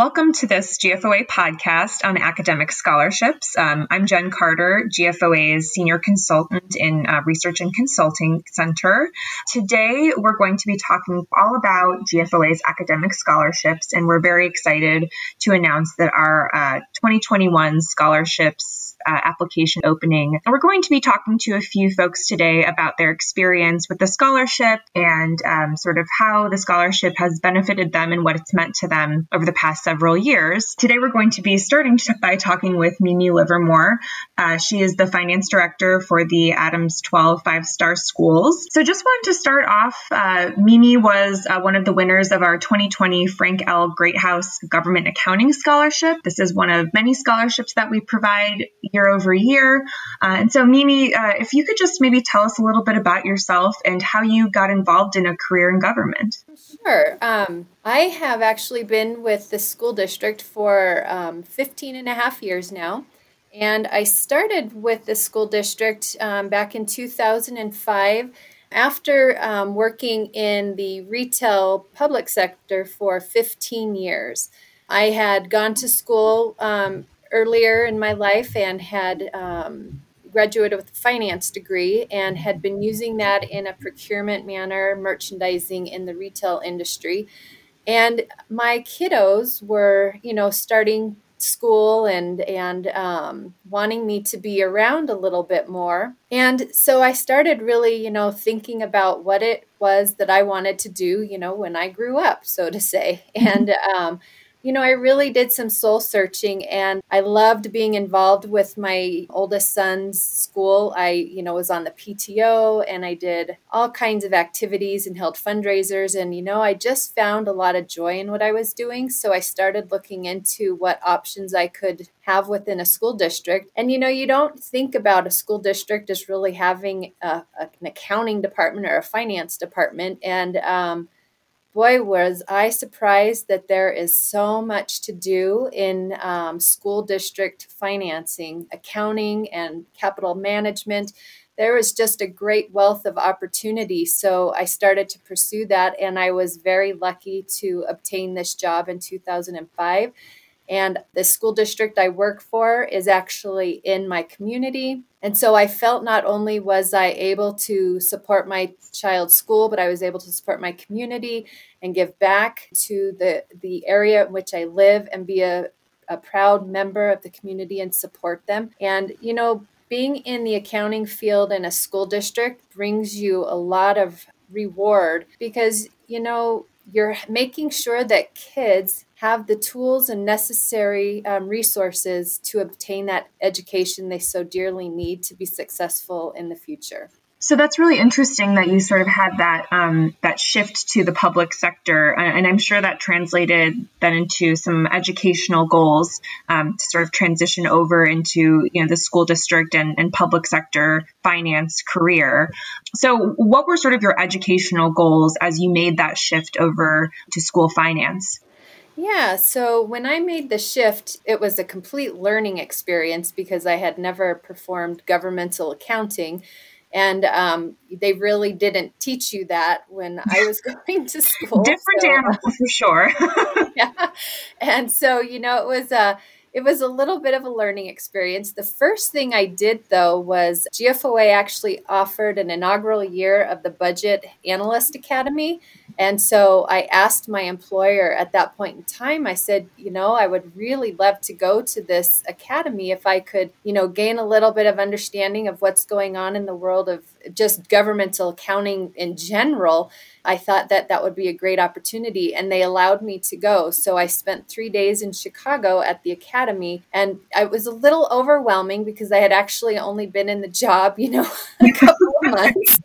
welcome to this GFOA podcast on academic scholarships. Um, I'm Jen Carter, GFOA's senior consultant in uh, Research and Consulting Center. Today, we're going to be talking all about GFOA's academic scholarships, and we're very excited to announce that our uh, 2021 scholarships uh, application opening. And we're going to be talking to a few folks today about their experience with the scholarship and um, sort of how the scholarship has benefited them and what it's meant to them over the past several years. Today, we're going to be starting by talking with Mimi Livermore. Uh, she is the finance director for the Adams 12 five star schools. So, just wanted to start off. Uh, Mimi was uh, one of the winners of our 2020 Frank L. Greathouse Government Accounting Scholarship. This is one of many scholarships that we provide year over year. Uh, and so, Mimi, uh, if you could just maybe tell us a little bit about yourself and how you got involved in a career in government. Sure. Um, I have actually been with the school district for um, 15 and a half years now. And I started with the school district um, back in 2005 after um, working in the retail public sector for 15 years. I had gone to school um, earlier in my life and had um, graduated with a finance degree and had been using that in a procurement manner, merchandising in the retail industry. And my kiddos were, you know, starting school and and um, wanting me to be around a little bit more. And so i started really you know thinking about what it was that i wanted to do you know when i grew up so to say. And um, you know, I really did some soul searching and I loved being involved with my oldest son's school. I, you know, was on the PTO and I did all kinds of activities and held fundraisers. And, you know, I just found a lot of joy in what I was doing. So I started looking into what options I could have within a school district. And, you know, you don't think about a school district as really having a, an accounting department or a finance department. And, um, boy, was I surprised that there is so much to do in um, school district financing, accounting, and capital management. There was just a great wealth of opportunity. So I started to pursue that, and I was very lucky to obtain this job in 2005. And the school district I work for is actually in my community. And so I felt not only was I able to support my child's school, but I was able to support my community and give back to the, the area in which I live and be a, a proud member of the community and support them. And, you know, being in the accounting field in a school district brings you a lot of reward because, you know, you're making sure that kids have the tools and necessary um, resources to obtain that education they so dearly need to be successful in the future. So that's really interesting that you sort of had that um, that shift to the public sector, and I'm sure that translated then into some educational goals um, to sort of transition over into you know the school district and, and public sector finance career. So, what were sort of your educational goals as you made that shift over to school finance? Yeah, so when I made the shift, it was a complete learning experience because I had never performed governmental accounting. And um, they really didn't teach you that when I was going to school. Different so, animal for sure. yeah. And so, you know, it was a, uh, it was a little bit of a learning experience. The first thing I did, though, was GFOA actually offered an inaugural year of the Budget Analyst Academy. And so I asked my employer at that point in time, I said, you know, I would really love to go to this academy if I could, you know, gain a little bit of understanding of what's going on in the world of just governmental accounting in general. I thought that that would be a great opportunity, and they allowed me to go. So I spent three days in Chicago at the academy, and it was a little overwhelming because I had actually only been in the job, you know, a couple of months.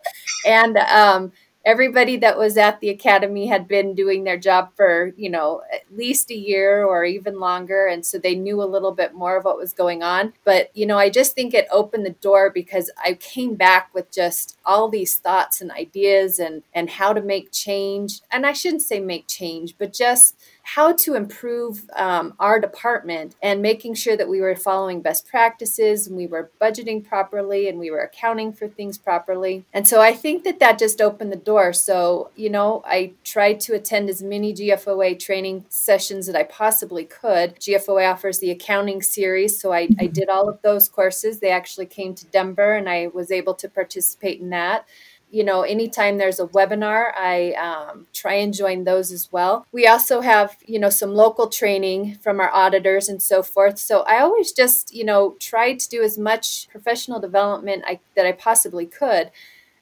And um, everybody that was at the academy had been doing their job for you know at least a year or even longer and so they knew a little bit more of what was going on. But you know i just think it opened the door because i came back with just all these thoughts and ideas and and how to make change. And i shouldn't say make change but just how to improve um, our department and making sure that we were following best practices and we were budgeting properly and we were accounting for things properly. And so I think that that just opened the door. So, you know, I tried to attend as many GFOA training sessions that I possibly could. GFOA offers the accounting series, so I, I did all of those courses. They actually came to Denver and I was able to participate in that you know, anytime there's a webinar, I um, try and join those as well. We also have, you know, some local training from our auditors and so forth. So I always just, you know, try to do as much professional development I, that I possibly could.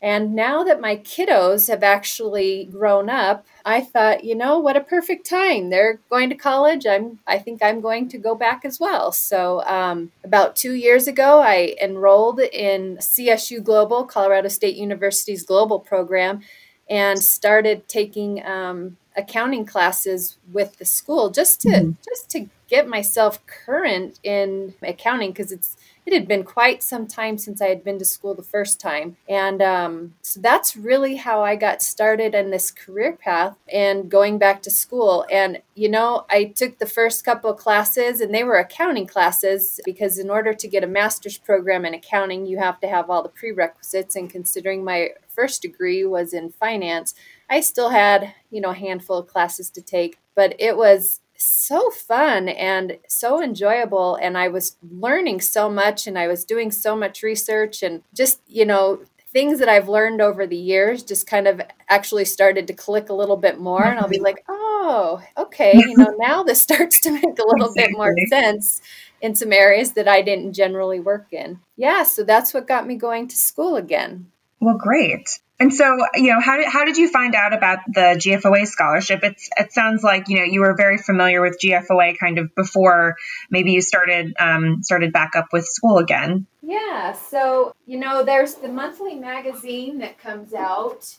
And now that my kiddos have actually grown up, I thought, you know, what a perfect time. They're going to college. I'm, I think I'm going to go back as well. So, um, about two years ago, I enrolled in CSU Global, Colorado State University's global program, and started taking um, accounting classes with the school just to mm-hmm. just to get myself current in accounting because it's it had been quite some time since I had been to school the first time. And um, so that's really how I got started in this career path and going back to school. And, you know, I took the first couple of classes and they were accounting classes because in order to get a master's program in accounting, you have to have all the prerequisites. And considering my first degree was in finance, I still had, you know, a handful of classes to take, but it was so fun and so enjoyable and i was learning so much and i was doing so much research and just you know things that i've learned over the years just kind of actually started to click a little bit more and i'll be like oh okay you know now this starts to make a little exactly. bit more sense in some areas that i didn't generally work in. Yeah so that's what got me going to school again. Well great and so, you know, how did, how did you find out about the GFOA scholarship? It's, it sounds like, you know, you were very familiar with GFOA kind of before maybe you started, um, started back up with school again. Yeah. So, you know, there's the monthly magazine that comes out,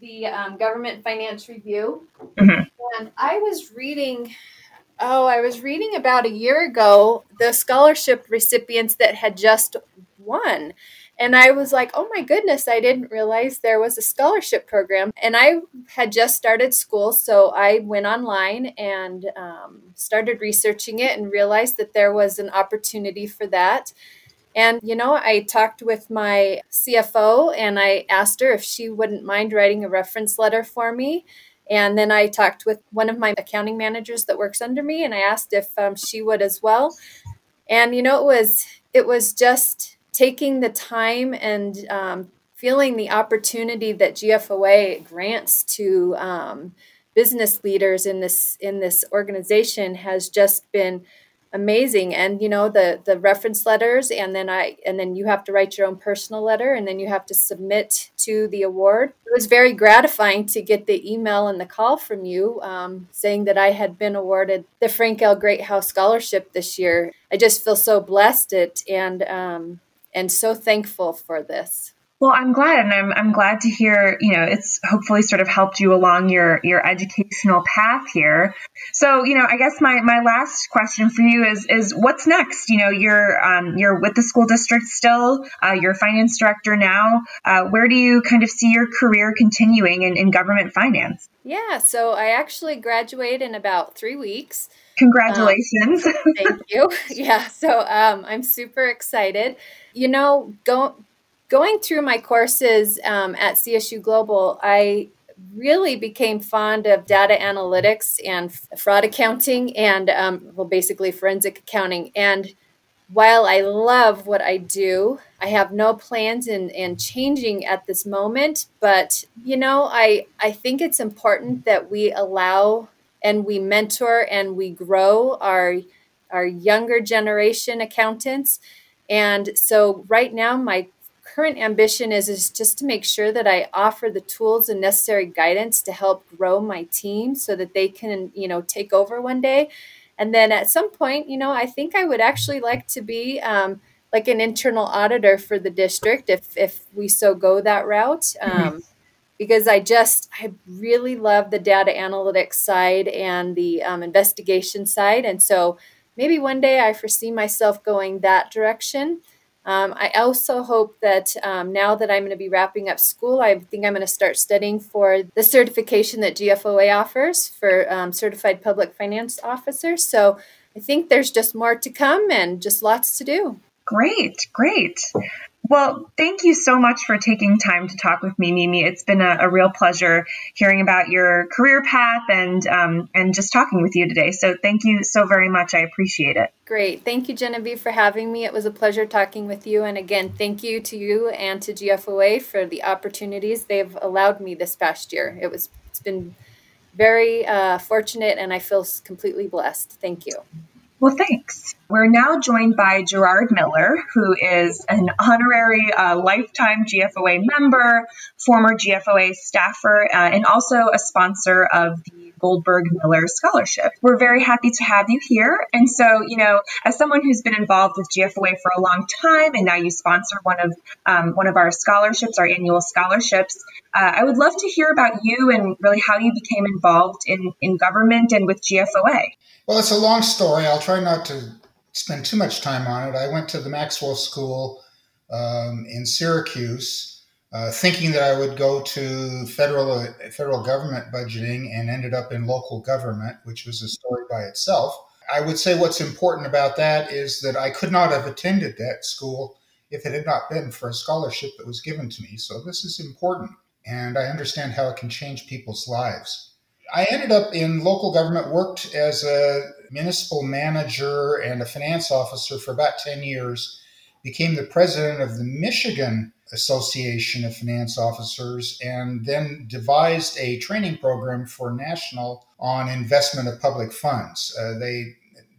the um, Government Finance Review. Mm-hmm. And I was reading, oh, I was reading about a year ago the scholarship recipients that had just won. And I was like, oh my goodness, I didn't realize there was a scholarship program. And I had just started school, so I went online and um, started researching it and realized that there was an opportunity for that. And, you know, I talked with my CFO and I asked her if she wouldn't mind writing a reference letter for me. And then I talked with one of my accounting managers that works under me and I asked if um, she would as well. And, you know, it was, it was just, taking the time and um, feeling the opportunity that GFOA grants to um, business leaders in this in this organization has just been amazing. And you know the the reference letters and then i and then you have to write your own personal letter and then you have to submit to the award. It was very gratifying to get the email and the call from you um, saying that i had been awarded the frank l. Greathouse scholarship this year. I just feel so blessed it and um, and so thankful for this. Well, I'm glad, and I'm, I'm glad to hear. You know, it's hopefully sort of helped you along your your educational path here. So, you know, I guess my, my last question for you is is what's next? You know, you're um, you're with the school district still. Uh, you're finance director now. Uh, where do you kind of see your career continuing in, in government finance? Yeah, so I actually graduate in about three weeks. Congratulations. Um, thank you. Yeah, so um, I'm super excited. You know, go, going through my courses um, at CSU Global, I really became fond of data analytics and fraud accounting and, um, well, basically forensic accounting. And while I love what I do, I have no plans in, in changing at this moment. But, you know, I, I think it's important that we allow and we mentor and we grow our our younger generation accountants. And so right now my current ambition is is just to make sure that I offer the tools and necessary guidance to help grow my team so that they can, you know, take over one day. And then at some point, you know, I think I would actually like to be um, like an internal auditor for the district if if we so go that route. Mm-hmm. Um, because I just, I really love the data analytics side and the um, investigation side. And so maybe one day I foresee myself going that direction. Um, I also hope that um, now that I'm going to be wrapping up school, I think I'm going to start studying for the certification that GFOA offers for um, Certified Public Finance Officer. So I think there's just more to come and just lots to do. Great, great. Well, thank you so much for taking time to talk with me, Mimi. It's been a, a real pleasure hearing about your career path and um, and just talking with you today. So thank you so very much. I appreciate it. Great. Thank you, Genevieve, for having me. It was a pleasure talking with you. And again, thank you to you and to GFOA for the opportunities they've allowed me this past year. It was it's been very uh, fortunate, and I feel completely blessed. Thank you. Well, thanks. We're now joined by Gerard Miller, who is an honorary uh, lifetime GFOA member, former GFOA staffer, uh, and also a sponsor of the Goldberg Miller Scholarship. We're very happy to have you here. And so, you know, as someone who's been involved with GFOA for a long time, and now you sponsor one of um, one of our scholarships, our annual scholarships, uh, I would love to hear about you and really how you became involved in in government and with GFOA. Well, it's a long story. I'll try not to spend too much time on it. I went to the Maxwell School um, in Syracuse, uh, thinking that I would go to federal uh, federal government budgeting, and ended up in local government, which was a story by itself. I would say what's important about that is that I could not have attended that school if it had not been for a scholarship that was given to me. So this is important, and I understand how it can change people's lives. I ended up in local government, worked as a municipal manager and a finance officer for about 10 years, became the president of the Michigan Association of Finance Officers, and then devised a training program for national on investment of public funds. Uh, they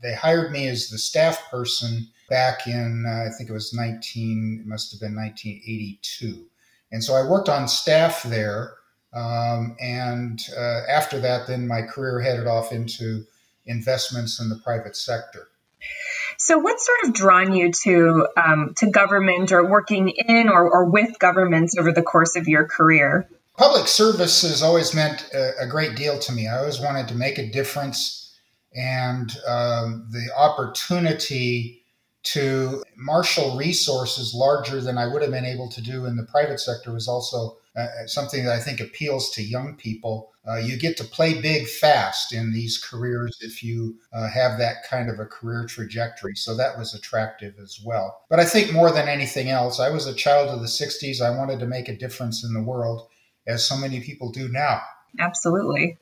they hired me as the staff person back in uh, I think it was 19 it must have been 1982, and so I worked on staff there. Um, and uh, after that, then my career headed off into investments in the private sector. So, what sort of drawn you to um, to government or working in or, or with governments over the course of your career? Public service has always meant a, a great deal to me. I always wanted to make a difference, and um, the opportunity to marshal resources larger than I would have been able to do in the private sector was also uh, something that I think appeals to young people. Uh, you get to play big fast in these careers if you uh, have that kind of a career trajectory. So that was attractive as well. But I think more than anything else, I was a child of the 60s. I wanted to make a difference in the world, as so many people do now. Absolutely.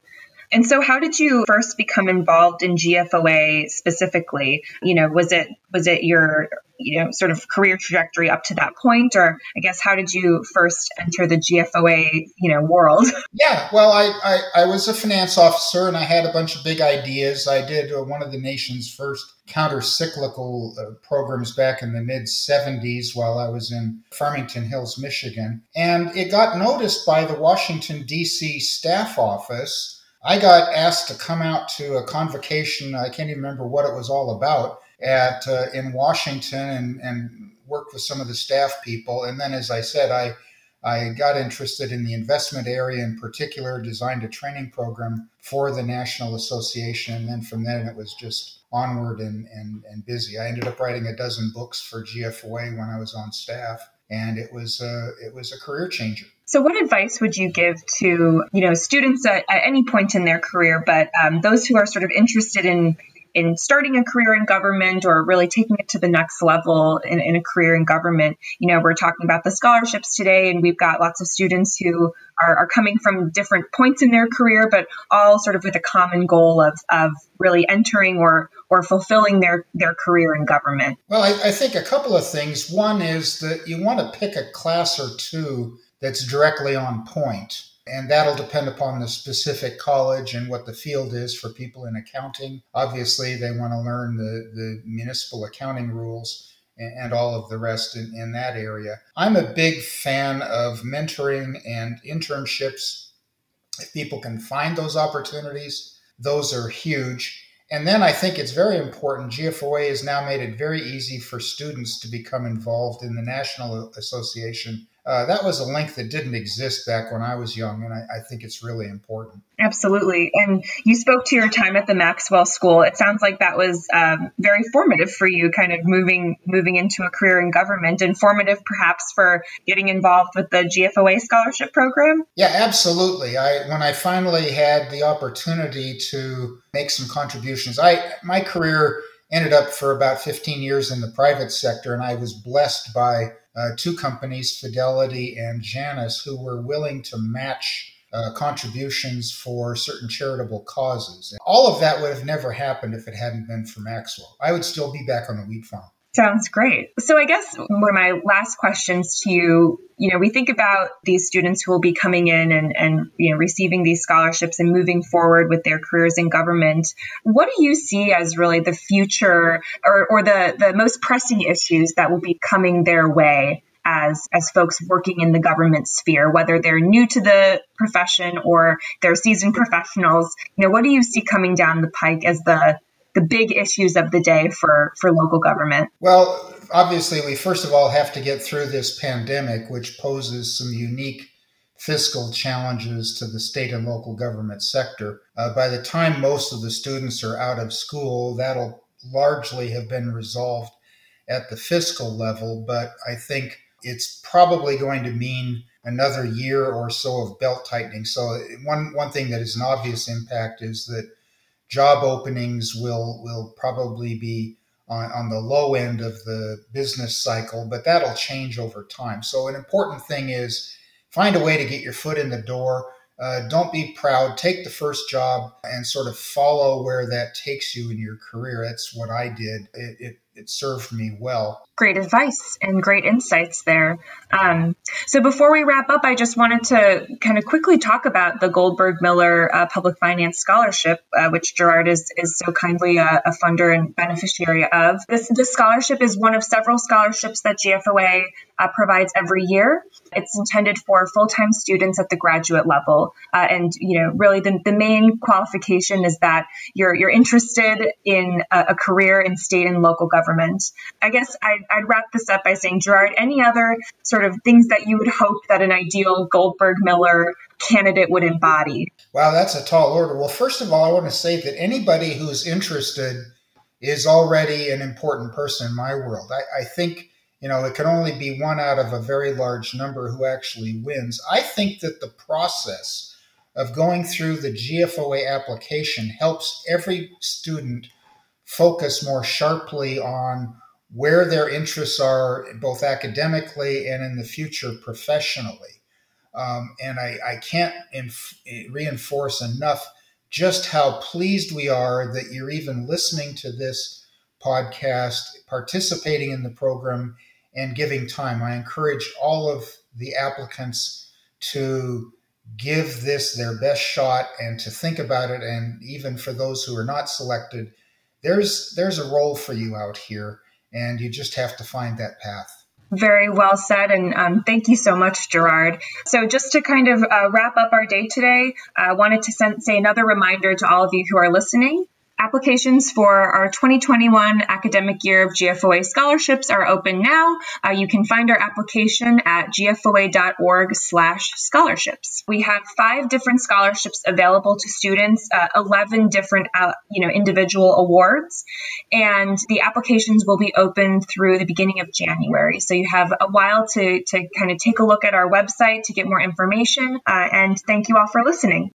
And so how did you first become involved in GFOA specifically? You know, was it was it your you know sort of career trajectory up to that point? Or i guess how did you first enter the gfoa you know world? Yeah well i i, I was a finance officer and i had a bunch of big ideas. I did uh, one of the nation's first counter-cyclical uh, programs back in the mid 70s while i was in farmington hills michigan. And it got noticed by the washington d.c staff office I got asked to come out to a convocation. I can't even remember what it was all about at uh, in Washington and, and worked with some of the staff people. And then, as I said, I I got interested in the investment area in particular, designed a training program for the National Association. And then from then, it was just onward and, and, and busy. I ended up writing a dozen books for GFOA when I was on staff. And it was a, it was a career changer. So, what advice would you give to you know students at, at any point in their career, but um, those who are sort of interested in in starting a career in government or really taking it to the next level in, in, a career in government. You know, we're talking about the scholarships today, and we've got lots of students who are, are coming from different points in their career, but all sort of with a common goal of, of really entering or or fulfilling their, their career in government. Well, I, I think a couple of things. One is that you want to pick a class or two that's directly on point and that'll depend upon the specific college and what the field is for people in accounting. Obviously, they want to learn the, the municipal accounting rules and, and all of the rest in, in that area. I'm a big fan of mentoring and internships. If people can find those opportunities, those are huge. And then I think it's very important. GFOA has now made it very easy for students to become involved in the National Association uh, that was a link that didn't exist back when I was young, and I, I, think it's really important. Absolutely. And you spoke to your time at the Maxwell School. It sounds like that was um, very formative for you, kind of moving moving into a career in government, and formative perhaps for getting involved with the GFOA scholarship program. Yeah, absolutely. I when I finally had the opportunity to make some contributions, I my career ended up for about 15 years in the private sector, and I was blessed by uh, two companies, Fidelity and Janus, who were willing to match uh, contributions for certain charitable causes. All of that would have never happened if it hadn't been for Maxwell. I would still be back on the wheat farm. Sounds great. So I guess one of my last questions to you, you know, we think about these students who will be coming in and, and you know receiving these scholarships and moving forward with their careers in government. What do you see as really the future or, or the, the most pressing issues that will be coming their way as as folks working in the government sphere, whether they're new to the profession or they're seasoned professionals? You know, what do you see coming down the pike as the the big issues of the day for, for local government? Well, obviously, we first of all have to get through this pandemic, which poses some unique fiscal challenges to the state and local government sector. Uh, by the time most of the students are out of school, that'll largely have been resolved at the fiscal level, but I think it's probably going to mean another year or so of belt tightening. So one one thing that is an obvious impact is that job openings will will probably be on, on the low end of the business cycle, but that'll change over time. So an important thing is find a way to get your foot in the door. Uh, don't be proud. Take the first job and sort of follow where that takes you in your career. That's what I did. It, it it served me well. Great advice and great insights there. Um, so before we wrap up, I just wanted to kind of quickly talk about the Goldberg Miller uh, Public Finance Scholarship, uh, which Gerard is is so kindly a, a, funder and beneficiary of. This this scholarship is one of several scholarships that GFOA uh, provides every year. It's intended for full time students at the graduate level, uh, and you know really the, the main qualification is that you're you're interested in a, a career in state and local government government. I guess I'd, I'd wrap this up by saying, Gerard, any other sort of things that you would hope that an ideal Goldberg Miller candidate would embody? Wow, that's a tall order. Well, first of all, I want to say that anybody who's interested is already an important person in my world. I, I think you know, it can only be one out of a very large number who actually wins. I think that the process of going through the GFOA application helps every student focus more sharply on where their interests are, both academically and in the future professionally. Um, and I, I can't inf- reinforce enough just how pleased we are that you're even listening to this podcast, participating in the program, and giving time. I encourage all of the applicants to give this their best shot and to think about it. And even for those who are not selected, there's there's a role for you out here, and you just have to find that path. Very well said, and um, thank you so much, Gerard. So, just to kind of uh, wrap up our day today, I wanted to send, say another reminder to all of you who are listening. Applications for our 2021 academic year of GFOA scholarships are open now. Uh, you can find our application at gfoa.org slash scholarships. We have five different scholarships available to students, uh, 11 different uh, you know, individual awards, and the applications will be open through the beginning of January. So you have a while to, to kind of take a look at our website to get more information, uh, and thank you all for listening.